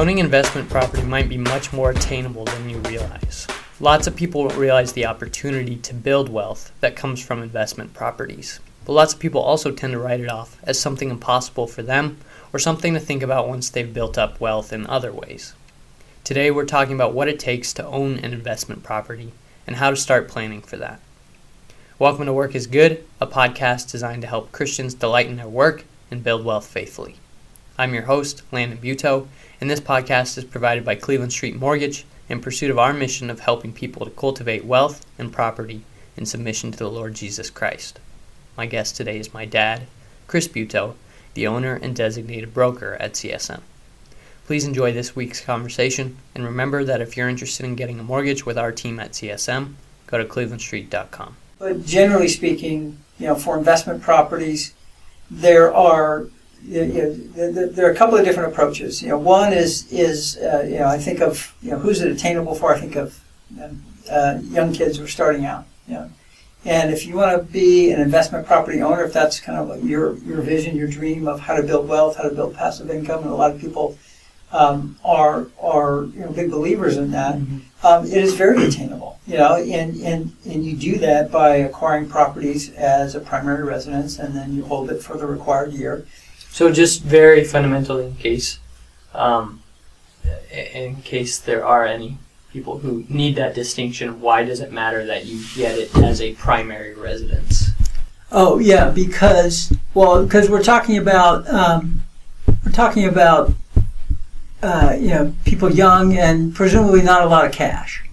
Owning investment property might be much more attainable than you realize. Lots of people don't realize the opportunity to build wealth that comes from investment properties. But lots of people also tend to write it off as something impossible for them or something to think about once they've built up wealth in other ways. Today we're talking about what it takes to own an investment property and how to start planning for that. Welcome to Work is Good, a podcast designed to help Christians delight in their work and build wealth faithfully. I'm your host, Landon Butaud, and this podcast is provided by Cleveland Street Mortgage in pursuit of our mission of helping people to cultivate wealth and property in submission to the Lord Jesus Christ. My guest today is my dad, Chris Butaud, the owner and designated broker at CSM. Please enjoy this week's conversation, and remember that if you're interested in getting a mortgage with our team at CSM, go to clevelandstreet.com. But generally speaking, you know, for investment properties, there are you know, there are a couple of different approaches. You know, one is is uh, you know I think of you know who's it attainable for. I think of uh, young kids who are starting out. You know, and if you want to be an investment property owner, if that's kind of your your vision, your dream of how to build wealth, how to build passive income, and a lot of people um, are are you know big believers in that. Mm-hmm. Um, it is very attainable, you know, and, and and you do that by acquiring properties as a primary residence, and then you hold it for the required year. So just very fundamentally, in case, um, in case there are any people who need that distinction, why does it matter that you get it as a primary residence? Oh yeah, because well, because we're talking about um, we're talking about uh, you know people young and presumably not a lot of cash,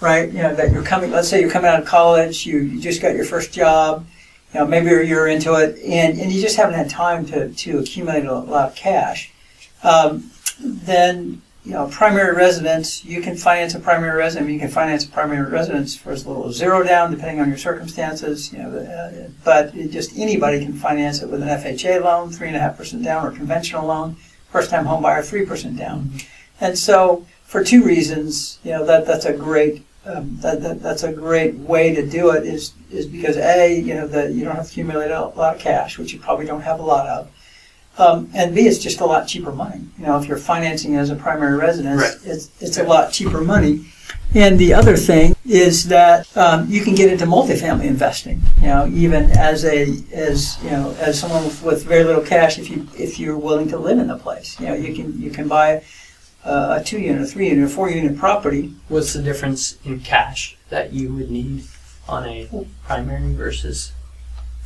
right? You know that you're coming. Let's say you're coming out of college, you, you just got your first job, you know, maybe you're into it, and, and you just haven't had time to, to accumulate a lot of cash, um, then you know, primary residence, you can finance a primary residence. You can finance a primary residence for as little as zero down, depending on your circumstances. You know, uh, but just anybody can finance it with an FHA loan, three and a half percent down, or conventional loan. First-time home buyer, three percent down. Mm-hmm. And so, for two reasons, you know, that that's a great um, that, that, that's a great way to do it is is because a you know that you don't have to accumulate a lot of cash, which you probably don't have a lot of, um, and b it's just a lot cheaper money. You know, if you're financing as a primary residence, right. it's it's a lot cheaper money. And the other thing is that um, you can get into multifamily investing. You know, even as a as you know as someone with, with very little cash, if you if you're willing to live in the place, you know, you can you can buy uh, a two unit, a three unit, a four unit property. What's the difference in cash that you would need on a primary versus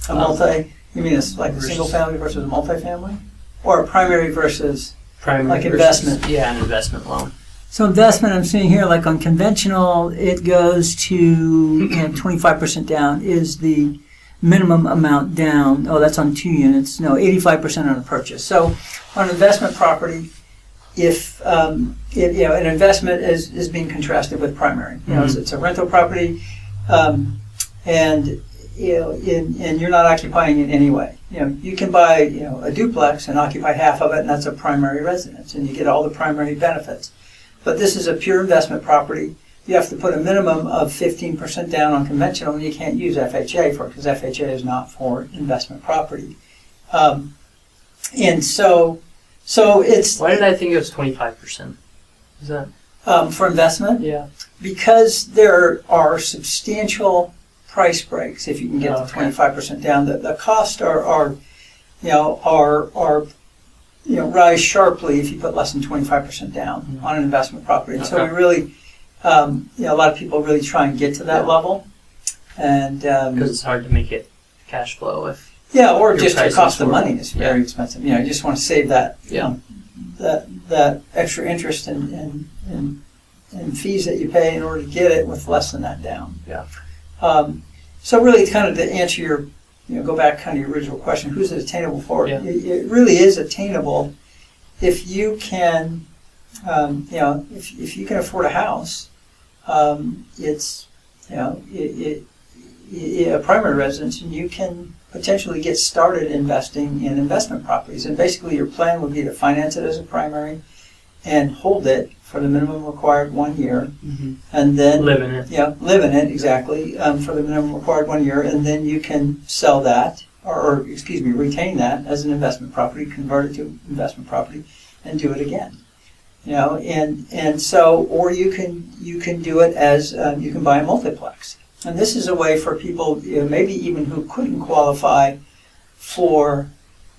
a multi? You mean it's like a single family versus a multifamily, or a primary versus primary like versus, investment? Yeah, an investment loan. So investment, I'm seeing here, like on conventional, it goes to five percent down is the minimum amount down. Oh, that's on two units. No, eighty five percent on a purchase. So on investment property, if, um, if, you know an investment is, is being contrasted with primary. You know, mm-hmm. it's, it's, a rental property, um, and you know, in, and you're not occupying it anyway. You know, you can buy you know a duplex and occupy half of it, and that's a primary residence, and you get all the primary benefits. But this is a pure investment property. You have to put a minimum of 15% down on conventional, and you can't use FHA for it because FHA is not for investment property. Um, and so so it's Why did I think it was twenty five percent? Is that um, for investment yeah? because there are substantial price breaks if you can get Oh, to twenty five percent down. The, the costs are, are you know are are you know rise sharply if you put less than twenty five percent down Mhm. on an investment property. And so we really um, you know a lot of people really try and get to that Yeah. level. And um, Because it's hard to make it cash flow if Yeah, or Your just your cost of money is very expensive. You know, you just want to save that, Yeah. know, that that extra interest and and, and and fees that you pay in order to get it with less than that down. Yeah. Um, so really, kind of to answer your, you know, go back kind of your original question, who's it attainable for? Yeah. It, it really is attainable if you can, um, you know, if if you can afford a house, um, it's, you know, it, it, it, a primary residence, and you can potentially get started investing in investment properties. And basically, your plan would be to finance it as a primary and hold it for the minimum required one year, and then live in it. yeah, live in it exactly um, for the minimum required one year, and then you can sell that, or, or excuse me, retain that as an investment property, convert it to investment property, and do it again. You know, and and so, or you can you can do it as um, you can buy a multiplex, and this is a way for people, you know, maybe even who couldn't qualify for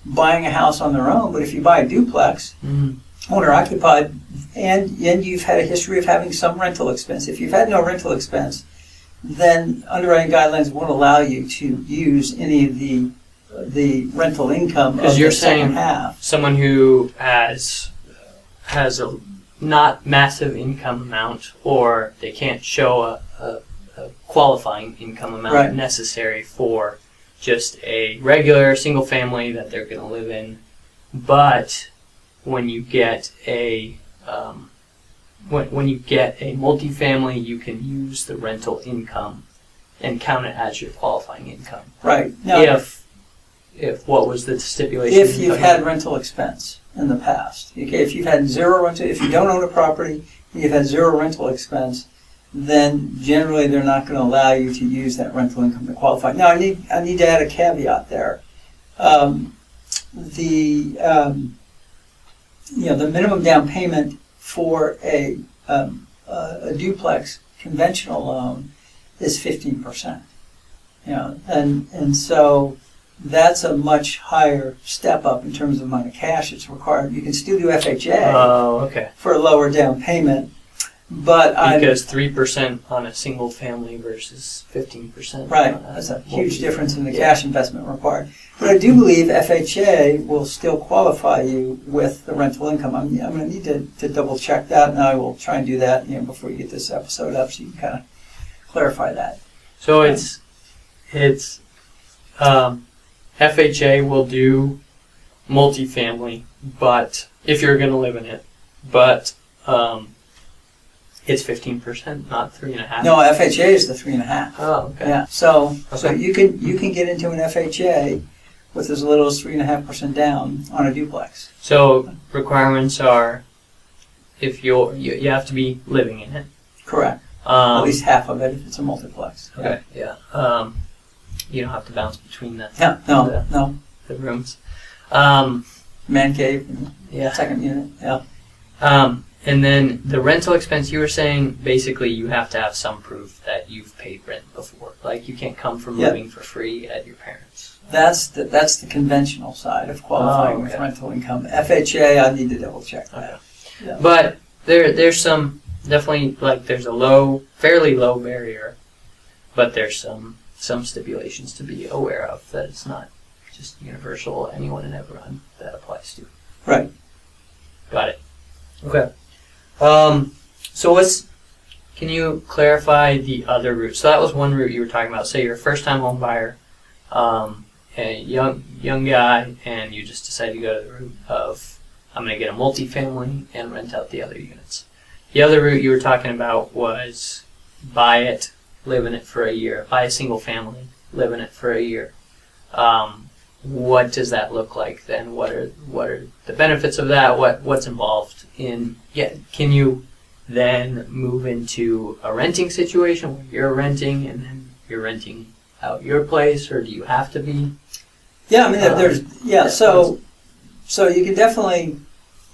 buying a house on their own, but if you buy a duplex, Mhm. owner occupied, and and you've had a history of having some rental expense. If you've had no rental expense, then underwriting guidelines won't allow you to use any of the the rental income of you're saying- half. Someone who has has a not massive income amount, or they can't show a, a qualifying income amount Right. necessary for just a regular single family that they're going to live in. But when you get a um, when, when you get a multifamily, you can use the rental income and count it as your qualifying income. Right now, if if what was the stipulation? if you've had rental expense in the past, okay, if you've had zero rental, if you don't own a property, and you've had zero rental expense, then generally they're not going to allow you to use that rental income to qualify. Now, I need I need to add a caveat there. Um, the um, you know the minimum down payment for a um, a, a duplex conventional loan is fifteen percent. You know, and and so that's a much higher step up in terms of amount of cash that's required. You can still do FHA Oh, okay. for a lower down payment, but I Because three percent on a single family versus fifteen percent. right that's a huge difference in the cash investment required. But I do believe FHA will still qualify you with the rental income. I'm, I'm going to need to, to double check that, and I will try and do that you know before you get this episode up, so you can kind of clarify that. So it's it's um, FHA will do multifamily, but if you're going to live in it, but um, it's fifteen percent, not three and a half. No, FHA is the three and a half. Oh, okay. Yeah, so, so Okay. you can, you can get into an FHA with as little as three and a half percent down on a duplex. So requirements are if you're you, you have to be living in it. Correct. Um, At least half of it if it's a multiplex. Okay. Yeah. Um, you don't have to bounce between the, Yeah, no, no, the rooms. Um, man cave, yeah. second unit, yeah. Um, and then the rental expense, you were saying basically you have to have some proof that you've paid rent before. Like you can't come from Yep. living for free at your parents. That's the, that's the conventional side of qualifying Oh, with rental income. FHA, I need to double check that. Yeah. But there, there's some definitely like there's a low, fairly low barrier, but there's some some stipulations to be aware of that it's not just universal. Anyone and everyone that applies to. Right. Got it. Okay. Um, so what's, can you clarify the other route? So that was one route you were talking about. Say you're a first time home buyer, um, a young, young guy, and you just decide to go to the route of, I'm going to get a multifamily and rent out the other units. The other route you were talking about was buy it, live in it for a year. Buy a single family, live in it for a year. Um, what does that look like then? What are what are the benefits of that? What what's involved in yeah? Can you then move into a renting situation where you're renting and then you're renting out your place, or do you have to be? Yeah, I mean, Um, there's, yeah, yeah, so, so you can definitely,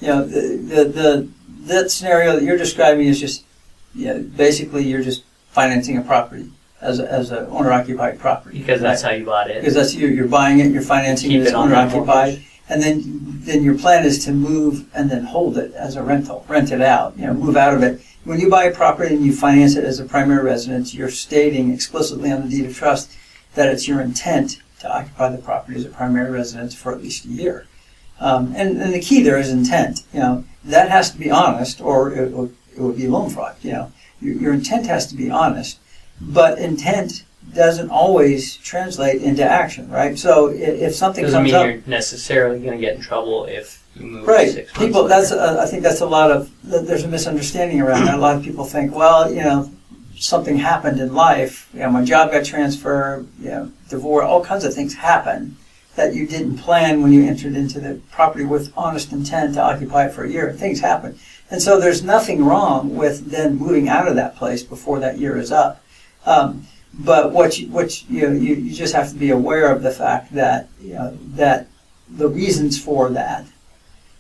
you know, the, the, the, that scenario that you're describing is just, you know, basically you're just financing a property as a, as a owner occupied property. Because that's how you bought it. Because that's, you're, you're buying it, you're financing Keep it as it owner occupied. And then, then your plan is to move and then hold it as a rental, rent it out, you know, move out of it. When you buy a property and you finance it as a primary residence, you're stating explicitly on the deed of trust that it's your intent to occupy the property as a primary residence for at least a year. Um, and, and the key there is intent. You know, that has to be honest, or it, would- it would be loan fraud. You know, your, your intent has to be honest, but intent doesn't always translate into action, right? So i- if something Doesn't comes mean up, you're necessarily going to get in trouble if you move Right. six months People, that's, uh, I think that's a lot of, there's a misunderstanding around that. A lot of people think, well, you know, something happened in life, you know, my job got transferred, you know, divorce, all kinds of things happen that you didn't plan when you entered into the property with honest intent to occupy it for a year. Things happen. And so there's nothing wrong with then moving out of that place before that year is up. Um, but what you, what you, know, you, you just have to be aware of the fact that, you know, that the reasons for that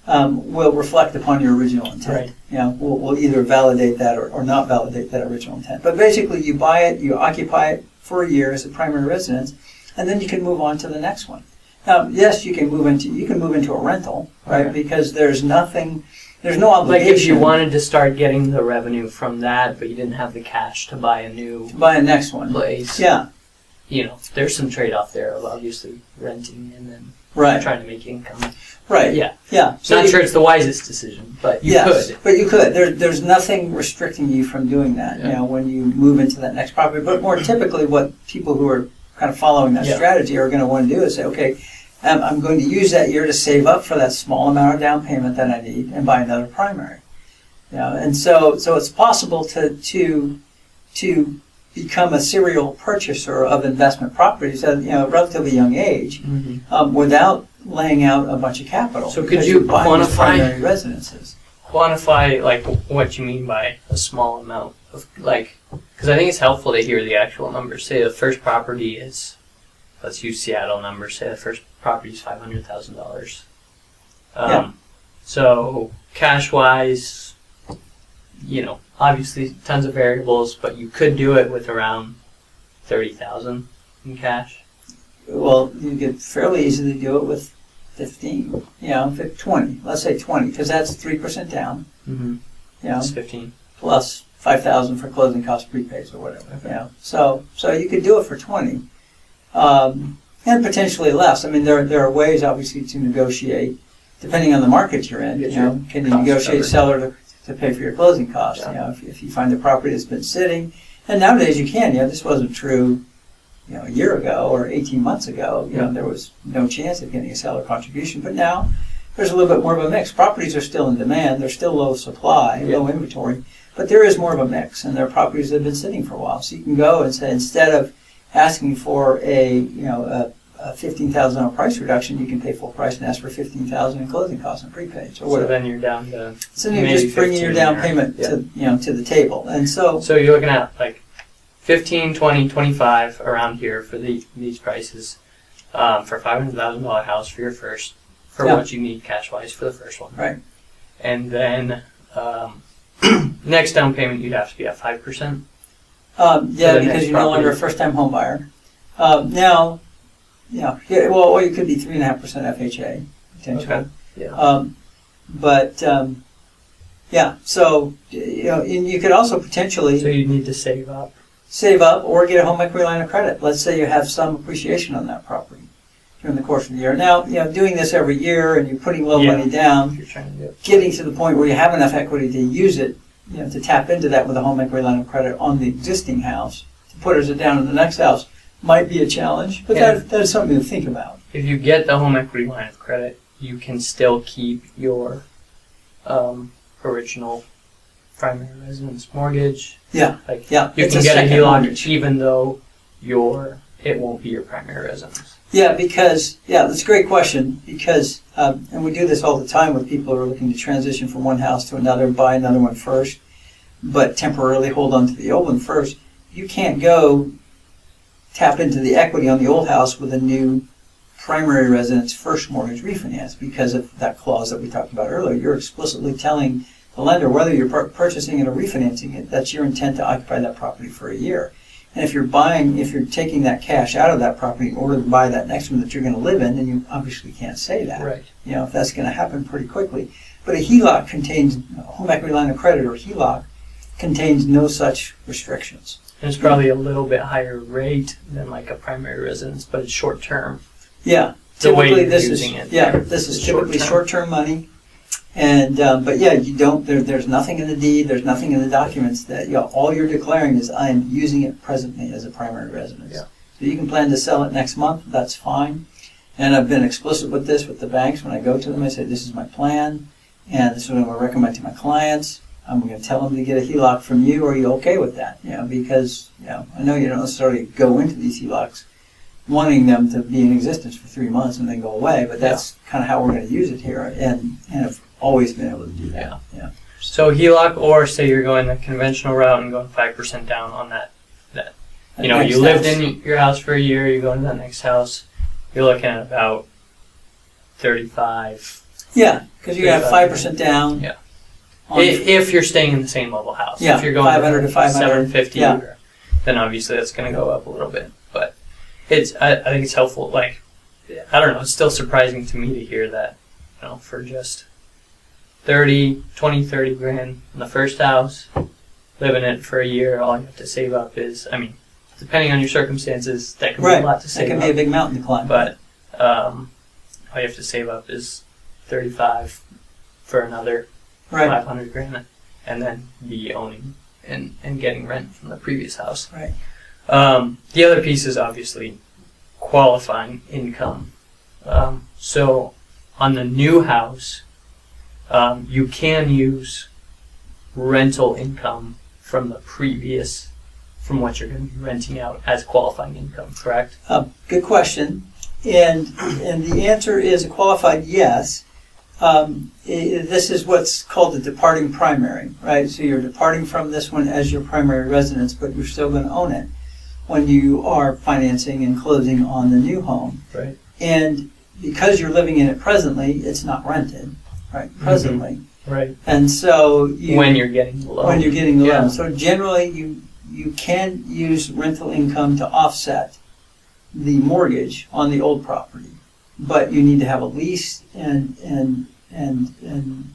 um, will reflect upon your original intent. Right. You know, we'll, we'll either validate that or, or not validate that original intent. But basically, you buy it, you occupy it for a year as a primary residence, and then you can move on to the next one. Now, yes, you can move into you can move into a rental, right? Okay. Because there's nothing, there's no Like obligation if you wanted to start getting the revenue from that, but you didn't have the cash to buy a new to buy a next one. place, Yeah, you know, there's some trade off there of obviously renting and then right, trying to make income. right. Yeah. Yeah. So Not you- sure it's the wisest decision, but you yes, could. but you could. There, there's nothing restricting you from doing that. You Yeah. know, when you move into that next property. But more typically, what people who are kind of following that Yeah. strategy are going to want to do is say, okay, um, I'm going to use that year to save up for that small amount of down payment that I need and buy another primary. You know, and so so it's possible to to to become a serial purchaser of investment properties at you know a relatively young age Mm-hmm. um, without laying out a bunch of capital. So could you you're buying these quantify- primary residences? Quantify like what you mean by a small amount of like, because I think it's helpful to hear the actual numbers. Say the first property is, let's use Seattle numbers. Say the first property is five hundred thousand dollars. Um, Yeah. So cash wise, you know, obviously tons of variables, but you could do it with around thirty thousand in cash. Well, you could fairly easily do it with 15, you know, 20, let's say 20, because that's 3% down, Mm-hmm. you know, It's fifteen. plus 5,000 for closing cost prepays or whatever, Okay. you know. So, so you could do it for 20, um, and potentially less. I mean, there, there are ways, obviously, to negotiate, depending on the market you're in, you Get know. Can you negotiate seller to, to pay for your closing costs, you know, if, if you find a property that's been sitting, and nowadays you can, you know, this wasn't true you know, a year ago or 18 months ago, you know, there was no chance of getting a seller contribution. But now there's a little bit more of a mix. Properties are still in demand. They're still low supply, low inventory, but there is more of a mix, and there are properties that have been sitting for a while. So you can go and say instead of asking for a you know a, a 15,000 dollar price reduction, you can pay full price and ask for 15,000 in closing costs and prepaid or So whatever. then you're down to. So you're maybe just bringing your 15 down payment to you know to the table, and so So you're looking at like 15, 20, 25 around here for the, these prices um, for $500,000 house for your first, for Yeah. what you need cash wise for the first one. Right. And then um, next down payment you'd have to be at 5%. Um, yeah, the because next you're no longer a property. first-time home buyer. Um, now, you know, yeah, well, or you could be three and a half percent FHA potentially. Yeah. Um, but um, yeah, so you know, and you could also potentially So you need to save up. save up or get a home equity line of credit. Let's say you have some appreciation on that property during the course of the year. Now, you know, doing this every year and you're putting low Yeah. money down, If you're trying to do it. getting to the point where you have enough equity to use it, you know, to tap into that with a home equity line of credit on the existing house, to put it down in the next house, might be a challenge. But Yeah. that, that is something to think about. If you get the home equity line of credit, you can still keep your um, original primary residence mortgage. Yeah, Like yeah. you it's can get a second HELOC mortgage. even though your it won't be your primary residence. Yeah, because yeah, that's a great question. Because um, and we do this all the time with people who are looking to transition from one house to another, and buy another one first, but temporarily hold on to the old one first. You can't go tap into the equity on the old house with a new primary residence first mortgage refinance because of that clause that we talked about earlier. You're explicitly telling the lender whether you're purchasing it or refinancing it, that's your intent to occupy that property for a year. And if you're buying, if you're taking that cash out of that property in order to buy that next one that you're going to live in, then you obviously can't say that. Right. You know, if that's going to happen pretty quickly. But a HELOC contains, a home equity line of credit or HELOC contains no such restrictions. And it's probably a little bit higher rate than like a primary residence, but it's short term. Yeah, The way typically this is it yeah this is is typically short-term. short-term money, and um, but yeah you don't there, there's nothing in the deed there's nothing in the documents that you know all you're declaring is I am using it presently as a primary residence. Yeah. So you can plan to sell it next month. That's fine, and I've been explicit with this with the banks when I go to them. I say this is my plan, and this is what I'm going to recommend to my clients. I'm going to tell them to get a HELOC from you. Are you okay with that? You know because you know I know you don't necessarily go into these HELOCs wanting them to be in existence for three months and then go away, but that's kind of how we're going to use it here, and and have always been able to do that. Yeah. So HELOC, or say you're going the conventional route and going five percent down on that. That You know, you lived house. in your house for a year. You go to that next house. You're looking at about thirty-five Yeah, because you have five percent down. Yeah. If, if you're staying in the same level house. Yeah, If you're going 500 to 500, 750, yeah. then obviously that's going to go up a little bit. But it's I, I think it's helpful. Like I don't know, it's still surprising to me to hear that. You know, for just 30, 20, 30 grand in the first house, living in it for a year, all you have to save up is I mean, depending on your circumstances, that can right, be a lot to that save can up. be a big mountain to climb. But um, all you have to save up is thirty-five for another right, five hundred grand, and then be owning and, and getting rent from the previous house. Right. Um, the other piece is obviously qualifying income. Um, so on the new house, um, you can use rental income from the previous, from what you're going to be renting out as qualifying income, correct? Uh, good question, and and the answer is a qualified yes. Um, this is what's called a departing primary, right? So you're departing from this one as your primary residence, but you're still going to own it when you are financing and closing on the new home. Right. And because you're living in it presently, it's not rented, right? Presently, Right. and so you, when you're getting the loan. when you're getting the Yeah. loan. So generally, you you can use rental income to offset the mortgage on the old property, but you need to have a lease and and and and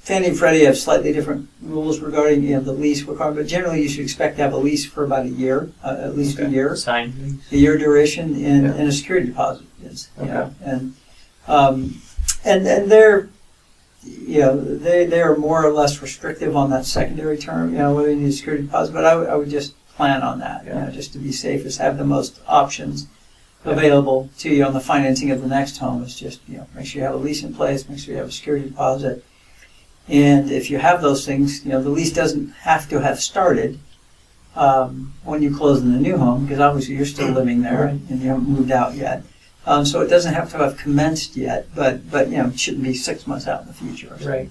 Fannie and Freddie have slightly different rules regarding you know, the lease requirement, but generally you should expect to have a lease for about a year, uh, at least a year Signed lease. a year duration and, Yeah. and a security deposit is. You know, and um, and and they're you know they they are more or less restrictive on that secondary term. You know whether you need a security deposit, but I would I would just plan on that. You know, just to be safe, is have the most options available to you on the financing of the next home. Is just you know make sure you have a lease in place, make sure you have a security deposit. And if you have those things, you know the lease doesn't have to have started um, when you close in the new home, because obviously you're still living there and you haven't moved out yet. Um, so it doesn't have to have commenced yet, but but you know it shouldn't be six months out in the future. or something. Right.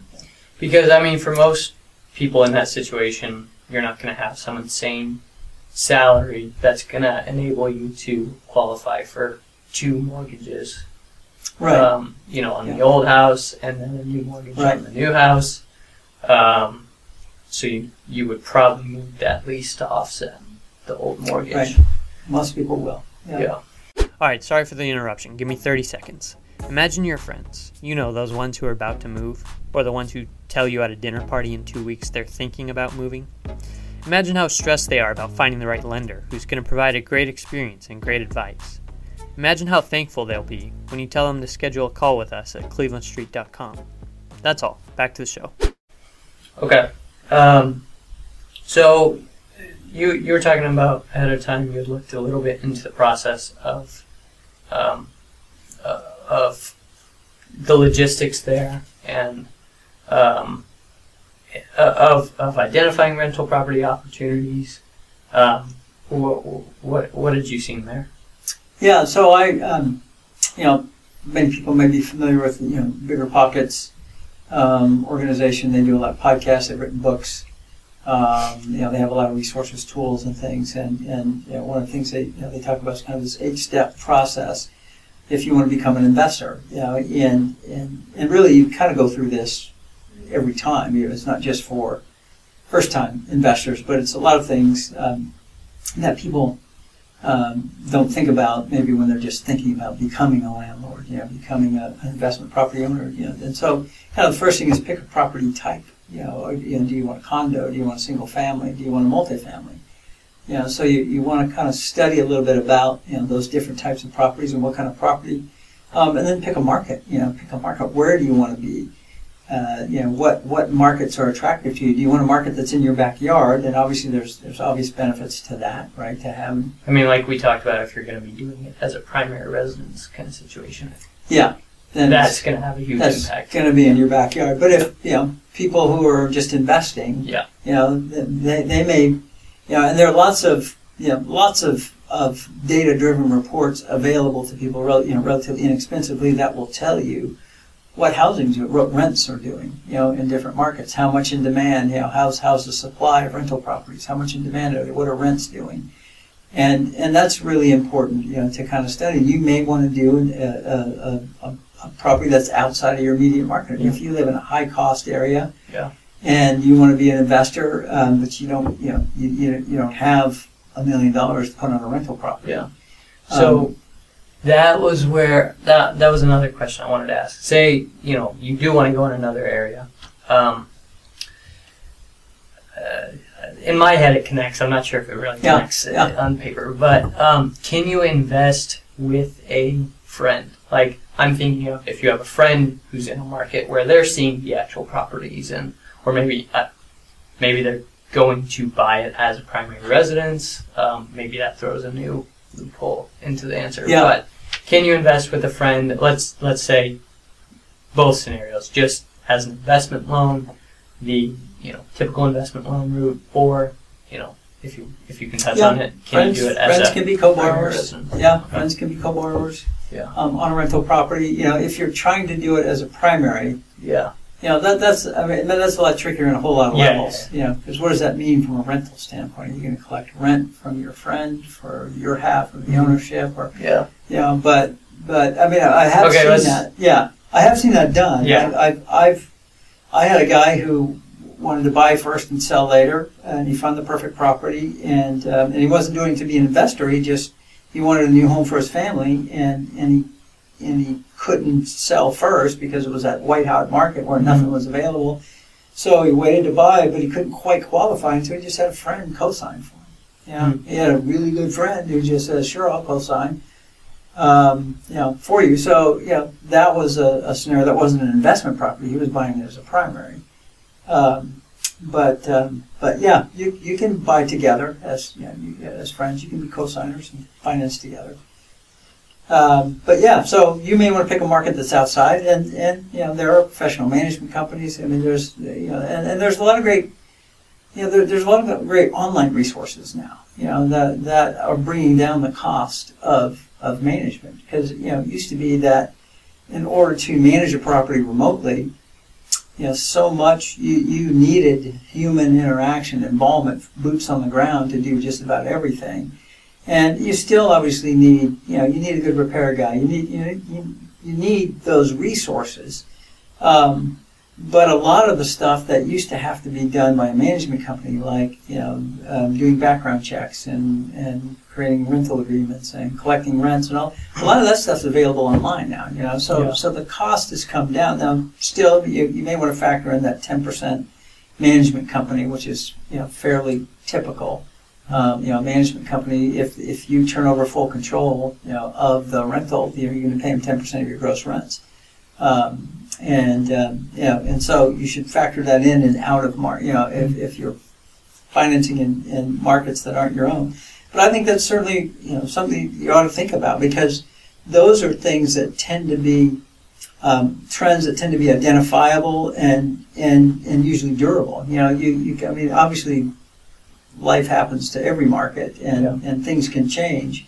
Because I mean, for most people in that situation, you're not going to have some insane salary that's going to enable you to qualify for two mortgages. Right. Um, you know, on the old house and then a new mortgage Right. on the new house. Um, so you you would probably need that lease to offset the old mortgage. Right. Most people will. Yeah. Yeah. All right, sorry for the interruption. Give me 30 seconds. Imagine your friends. You know, those ones who are about to move, or the ones who tell you at a dinner party in two weeks they're thinking about moving. Imagine how stressed they are about finding the right lender who's going to provide a great experience and great advice. Imagine how thankful they'll be when you tell them to schedule a call with us at clevelandstreet.com. That's all. Back to the show. Okay. Um, so you you were talking about ahead of time. You had looked a little bit into the process of um, uh, of the logistics there and um, uh, of of identifying rental property opportunities. Um, what, what what did you see there? Yeah, so I, um, you know, many people may be familiar with, you know, Bigger Pockets um, organization. They do a lot of podcasts. They've written books. Um, you know, they have a lot of resources, tools, and things. And and you know, one of the things they you know, they talk about is kind of this eight-step process if you want to become an investor. You know, and and and really, you kind of go through this every time. You know, it's not just for first-time investors, but it's a lot of things um, that people um, don't think about maybe when they're just thinking about becoming a landlord, you know, becoming a, an investment property owner, you know. And so, kind of the first thing is pick a property type. You know, or, you know, do you want a condo? Do you want a single family? Do you want a multifamily? You know, so you, you want to kind of study a little bit about you know those different types of properties and what kind of property, um, and then pick a market. You know, pick a market. Where do you want to be? Uh, you know, what what markets are attractive to you? Do you want a market that's in your backyard? And obviously, there's there's obvious benefits to that, right? To have I mean, like we talked about, if you're going to be doing it as a primary residence kind of situation, Yeah, then that's going to have a huge that's impact. going to be in your backyard. But if you know people who are just investing, Yeah. you know, they, they may, you know, and there are lots of you know lots of of data driven reports available to people, rel- you know, relatively inexpensively that will tell you what housing do, what rents are doing, you know, in different markets, how much in demand, you know, how's how's the supply of rental properties, how much in demand are they, what are rents doing, and and that's really important, you know, to kind of study. You may want to do a, a, a, a property that's outside of your immediate market. If you live in a high cost area, Yeah. and you want to be an investor, um, but you don't, you know, you, you, you don't have a million dollars to put on a rental property. Yeah. So Um, that was where that that was another question I wanted to ask. Say you know you do want to go in another area. Um, uh, in my head, it connects. I'm not sure if it really connects uh, yeah. on paper, but um, can you invest with a friend? Like I'm thinking of if you have a friend who's in a market where they're seeing the actual properties, and or maybe uh, maybe they're going to buy it as a primary residence. Um, maybe that throws a new loophole into the answer. Yeah. But can you invest with a friend? Let's let's say both scenarios, just as an investment loan, the you know typical investment loan route, or you know if you if you can touch Yeah. on it, can friends, you do it as friends a can be co-borrowers. Yeah, friends can be co-borrowers. Yeah. Um, on a rental property, you know, if you're trying to do it as a primary, Yeah. you know, that, that's, I mean, that- that's a lot trickier in a whole lot of Yeah, levels. You know, because what does that mean from a rental standpoint? Are you going to collect rent from your friend for your half of the Mm-hmm. ownership, or Yeah. you know, but but I mean, I have Okay, seen let's- that. Yeah, I have seen that done. Yeah. I, I've, I've I had a guy who wanted to buy first and sell later, and he found the perfect property, and um, and he wasn't doing it to be an investor. He just he wanted a new home for his family, and and he and he couldn't sell first because it was that white hot market where nothing was available. So he waited to buy, but he couldn't quite qualify, and so he just had a friend co-sign for him. Yeah, he had a really good friend who just says, "Sure, I'll co-sign." um, you know, for you. So, you know, that was a, a scenario that wasn't an investment property. He was buying it as a primary. Um, but, um, but yeah, you, you can buy together as, you know, you, as friends. You can be co-signers and finance together. Um, but yeah, so you may want to pick a market that's outside, and, and you know there are professional management companies. I mean, there's you know, and, and there's a lot of great, you know, there, there's a lot of great online resources now. You know that that are bringing down the cost of of management because you know it used to be that in order to manage a property remotely, you know, so much you, you needed human interaction, involvement, boots on the ground to do just about everything. And you still obviously need, you know, you need a good repair guy. You need, you know, you, you need those resources. Um, but a lot of the stuff that used to have to be done by a management company, like you know, um, doing background checks and and creating rental agreements and collecting rents and all, a lot of that stuff's available online now. You know, so Yeah. so the cost has come down. Now, still, you, you may want to factor in that ten percent management company, which is you know fairly typical. Um, you know, management company, if, if you turn over full control, you know, of the rental, you're going to pay them ten percent of your gross rents. Um, and um, you know, and so you should factor that in and out of mar- you know, if, if you're financing in, in markets that aren't your own. But I think that's certainly you know something you ought to think about because those are things that tend to be um, trends that tend to be identifiable and and and usually durable. You know, you, you I mean obviously life happens to every market and Yeah. and things can change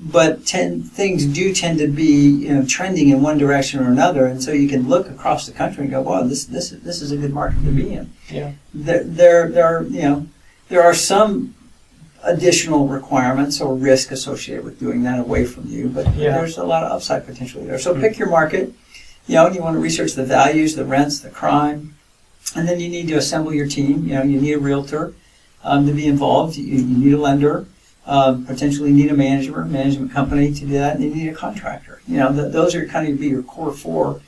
but tend, things do tend to be you know trending in one direction or another, and so you can look across the country and go, "Wow, this this this is a good market to be in." Yeah. There there there are you know there are some additional requirements or risk associated with doing that away from you, but Yeah. there's a lot of upside potentially there. So pick your market. You know, and you want to research the values, the rents, the crime, and then you need to assemble your team. You know, you need a realtor um, to be involved. You, you need a lender um, potentially need a manager, management company to do that, and you need a contractor. You know, th- those are kind of be your core four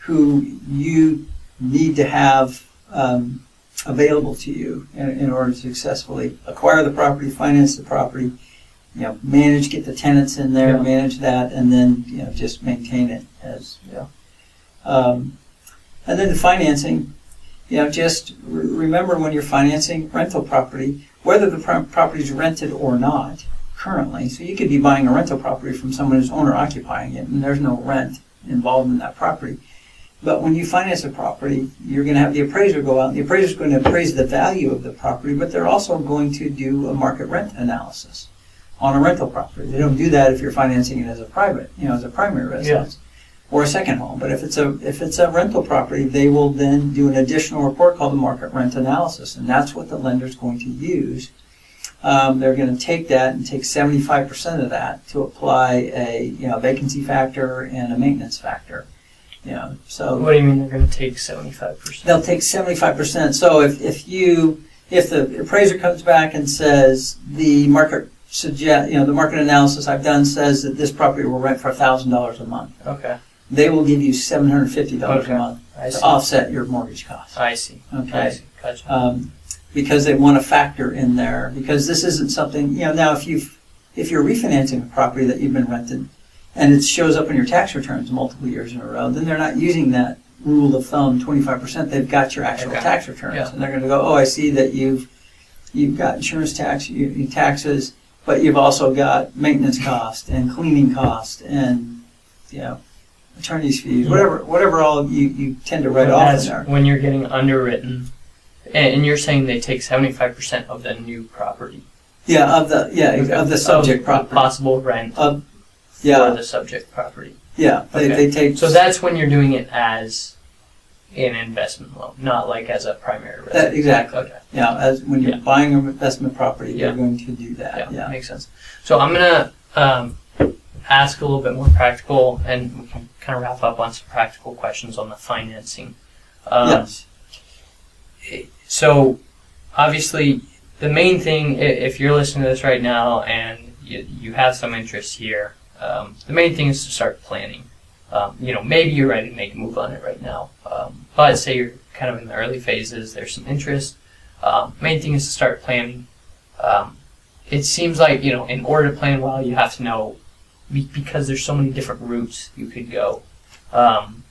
who you need to have um, available to you in, in order to successfully acquire the property, finance the property, you know, manage, get the tenants in there, Yeah. manage that, and then you know just maintain it as you know. Um, and then the financing, you know, just re- remember when you're financing rental property, whether the pro- property is rented or not currently. So you could be buying a rental property from someone who's owner occupying it, and there's no rent involved in that property. But when you finance a property, you're going to have the appraiser go out, and the appraiser is going to appraise the value of the property, but they're also going to do a market rent analysis on a rental property. They don't do that if you're financing it as a private, you know, as a primary residence or a second home. But if it's a if it's a rental property, they will then do an additional report called the market rent analysis, and that's what the lender's going to use. Um, they're going to take that and take 75% of that to apply a you know vacancy factor and a maintenance factor. You know, so What do you mean they're going to take seventy five percent? they'll take seventy-five percent. So if, if you, if the appraiser comes back and says the market suggest, you know, the market analysis I've done says that this property will rent for thousand dollars a month, Okay, they will give you seven hundred fifty dollars Okay. a month I to see. offset your mortgage costs. I see. I Okay. see. Gotcha. Um, because they want a factor in there, because this isn't something, you know, now if you've, if you're refinancing a property that you've been rented and it shows up in your tax returns multiple years in a row, then they're not using that rule of thumb, twenty-five percent, they've got your actual Okay. tax returns. Yeah. And they're gonna go, oh, I see that you've, you've got insurance tax, you, you taxes, but you've also got maintenance cost and cleaning cost and, you know, attorney's fees, whatever, whatever all you, you tend to write off in that's there. when you're getting underwritten, and, and you're saying they take seventy five percent of the new property. Yeah, of the, yeah, of the subject property. Possible rent Of, for yeah, the subject property. yeah, they, Okay. they take. So that's when you're doing it as an investment loan, not like as a primary residence. Exactly. Okay. Yeah, as when you're Yeah. buying an investment property, Yeah. you're going to do that. Yeah, Yeah. makes sense. So I'm gonna um, ask a little bit more practical, and we can kind of wrap up on some practical questions on the financing. Um, yes. So, obviously, the main thing, if you're listening to this right now and you, you have some interest here, um, the main thing is to start planning. Um, you know, maybe you're ready to make a move on it right now, um, but say you're kind of in the early phases, there's some interest. Um, main thing is to start planning. Um, it seems like you know, in order to plan well, you have to know be- because there's so many different routes you could go. Um,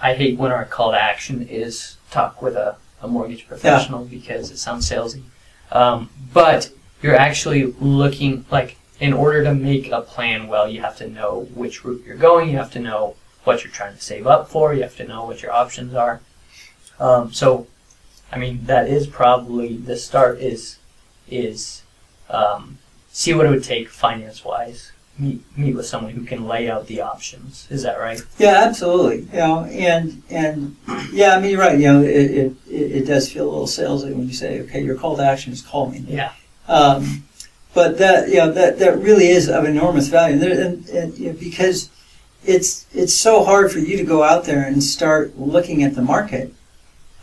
I hate when our call to action is talk with a, a mortgage professional because it sounds salesy. Um, but you're actually looking like in order to make a plan well, you have to know which route you're going. You have to know what you're trying to save up for. You have to know what your options are. Um, so, I mean, that is probably the start. Is is um, see what it would take finance wise. Meet meet with someone who can lay out the options. Is that right? Yeah, absolutely. You know, and and yeah, I mean, you're right. You know, it, it, it does feel a little salesy when you say, okay, your call to action is call me. Yeah. Um, but that you know that that really is of enormous value, and, there, and, and you know, because it's it's so hard for you to go out there and start looking at the market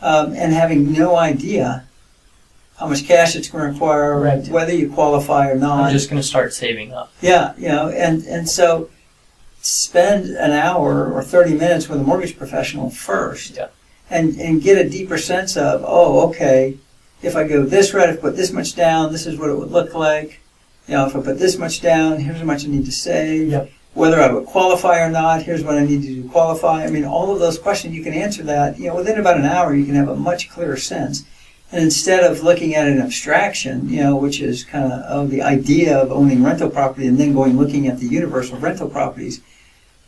um, and having no idea how much cash it's going to require, Right. whether you qualify or not. I'm just going to start saving up. Yeah, you know, and, and so spend an hour or 30 minutes with a mortgage professional first Yeah. and, and get a deeper sense of, oh, okay, if I go this route, if I put this much down, this is what it would look like. You know, if I put this much down, here's how much I need to save. Yep. Whether I would qualify or not, here's what I need to do to qualify. I mean, all of those questions, you can answer that, you know, within about an hour, you can have a much clearer sense. And instead of looking at an abstraction, you know, which is kind of oh, the idea of owning rental property and then going looking at the universe of rental properties,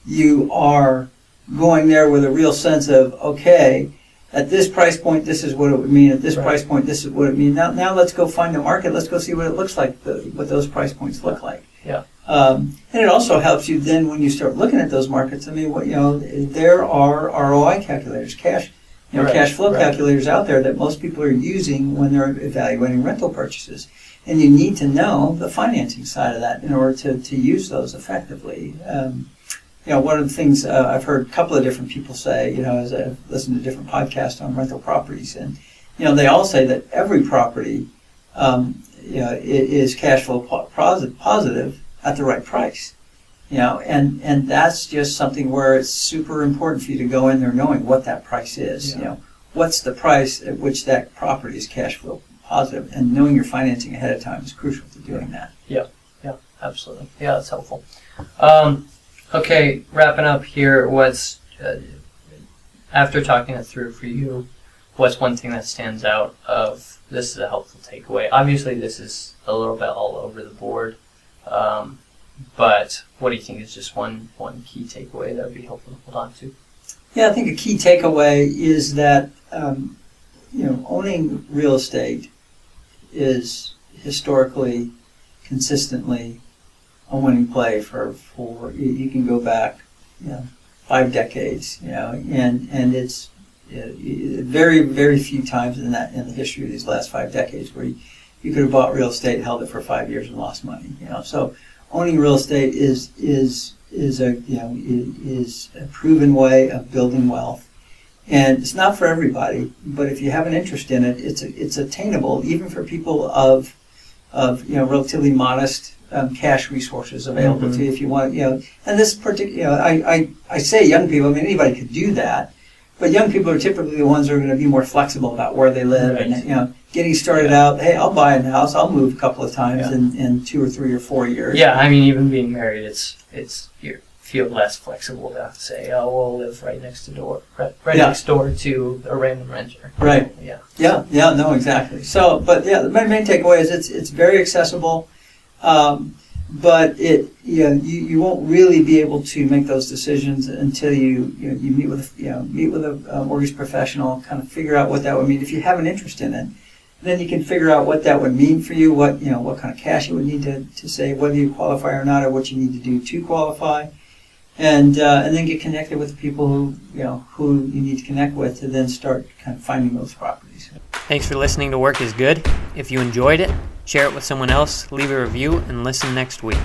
you are going there with a real sense of, okay, at this price point, this is what it would mean. At this Right. price point, this is what it means. Now, now let's go find the market. Let's go see what it looks like, the, what those price points look like. Yeah. Um, and it also helps you then when you start looking at those markets. I mean, what you know, there are ROI calculators, cash, you know, Right, cash flow right. calculators out there that most people are using when they're evaluating rental purchases. And you need to know the financing side of that in order to, to use those effectively. Um, you know, one of the things uh, I've heard a couple of different people say, you know, as I've listened to different podcasts on rental properties, and you know, they all say that every property, um, you know, i- is cash flow po- posi- positive at the right price. You know, and and that's just something where it's super important for you to go in there knowing what that price is. You know, what's the price at which that property is cash flow positive, and knowing your financing ahead of time is crucial to doing that. Yeah, yeah, absolutely. Yeah, that's helpful. Um, okay, wrapping up here, what's, uh, after talking it through for you, what's one thing that stands out of this is a helpful takeaway? Obviously, this is a little bit all over the board, um, but what do you think is just one, one key takeaway that would be helpful to hold on to? Yeah, I think a key takeaway is that um, you know owning real estate is historically, consistently a winning play for for you, can go back, you know, five decades, you know, and and it's uh, very very few times in that in the history of these last five decades where you, you could have bought real estate, held it for five years, and lost money, you know. So owning real estate is is is a you know is a proven way of building wealth, and it's not for everybody. But if you have an interest in it, it's it's attainable even for people of of you know relatively modest um, cash resources available Mhm. to you if you want you know. And this particular you know I, I I say young people. I mean anybody could do that. But young people are typically the ones who are going to be more flexible about where they live, Right. and you know, getting started out. Hey, I'll buy a house. I'll move a couple of times Yeah. in, in two or three or four years. Yeah, I mean, even being married, it's it's you feel less flexible to have to say, oh, we'll live right next to door, right, right Yeah. next door to a random renter. Right. Yeah. Yeah, yeah, no, exactly. So, but yeah, the main, main takeaway is it's it's very accessible, um, but it you, know, you you won't really be able to make those decisions until you you, know, you meet with you know meet with a, mortgage professional, kind of figure out what that would mean. If you have an interest in it, then you can figure out what that would mean for you, what you know what kind of cash you would need to, to save, whether you qualify or not, or what you need to do to qualify. And, uh, and then get connected with the people who you know who you need to connect with to then start kind of finding those properties. Thanks for listening to Work is Good. If you enjoyed it, share it with someone else, leave a review, and listen next week.